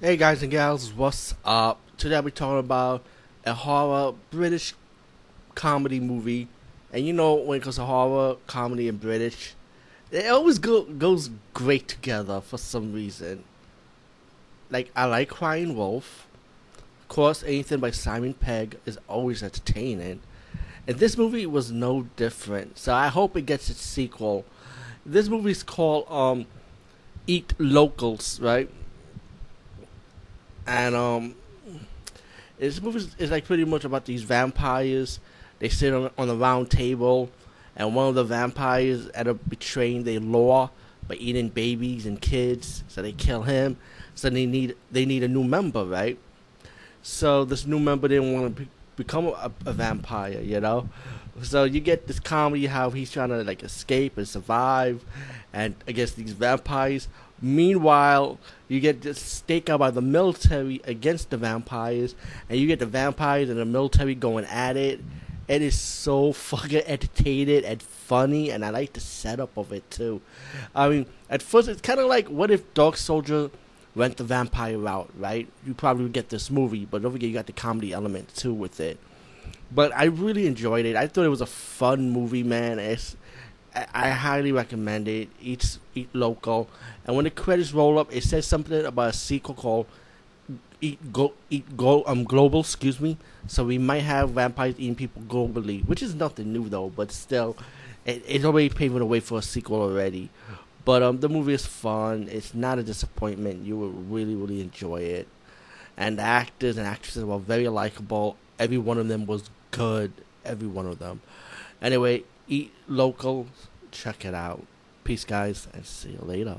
Hey guys and gals, what's up? Today I'll be talking about a horror British comedy movie. And you know when it comes to horror, comedy, and British, it always go, goes great together for some reason. Like I like Crying Wolf. Of course, anything by Simon Pegg is always entertaining. And this movie was no different. So I hope it gets its sequel. This movie's called um Eat Locals, right? And um this movie is like pretty much about these vampires. They sit on on a round table and one of the vampires end up betraying their law by eating babies and kids, so they kill him. So they need they need a new member, right? So this new member didn't want to be, become a, a vampire, you know. So you get this comedy how he's trying to like escape and survive, and against these vampires. Meanwhile, you get this stakeout by the military against the vampires, and you get the vampires and the military going at it. It is so fucking entertaining and funny, and I like the setup of it too. I mean, at first it's kind of like what if Dog Soldier went the vampire route, right? You probably would get this movie, but don't forget you got the comedy element too with it. But I really enjoyed it. I thought it was a fun movie, man. It's I highly recommend it. Eat Eat Local, and when the credits roll up, it says something about a sequel called Eat Go Eat Go um Global. Excuse me. So we might have vampires eating people globally, which is nothing new though. But still, it, it's already paving the way for a sequel already. But um, the movie is fun. It's not a disappointment. You will really, really enjoy it. And the actors and actresses were very likable. Every one of them was good. Every one of them. Anyway, eat local. Check it out. Peace, guys, and see you later.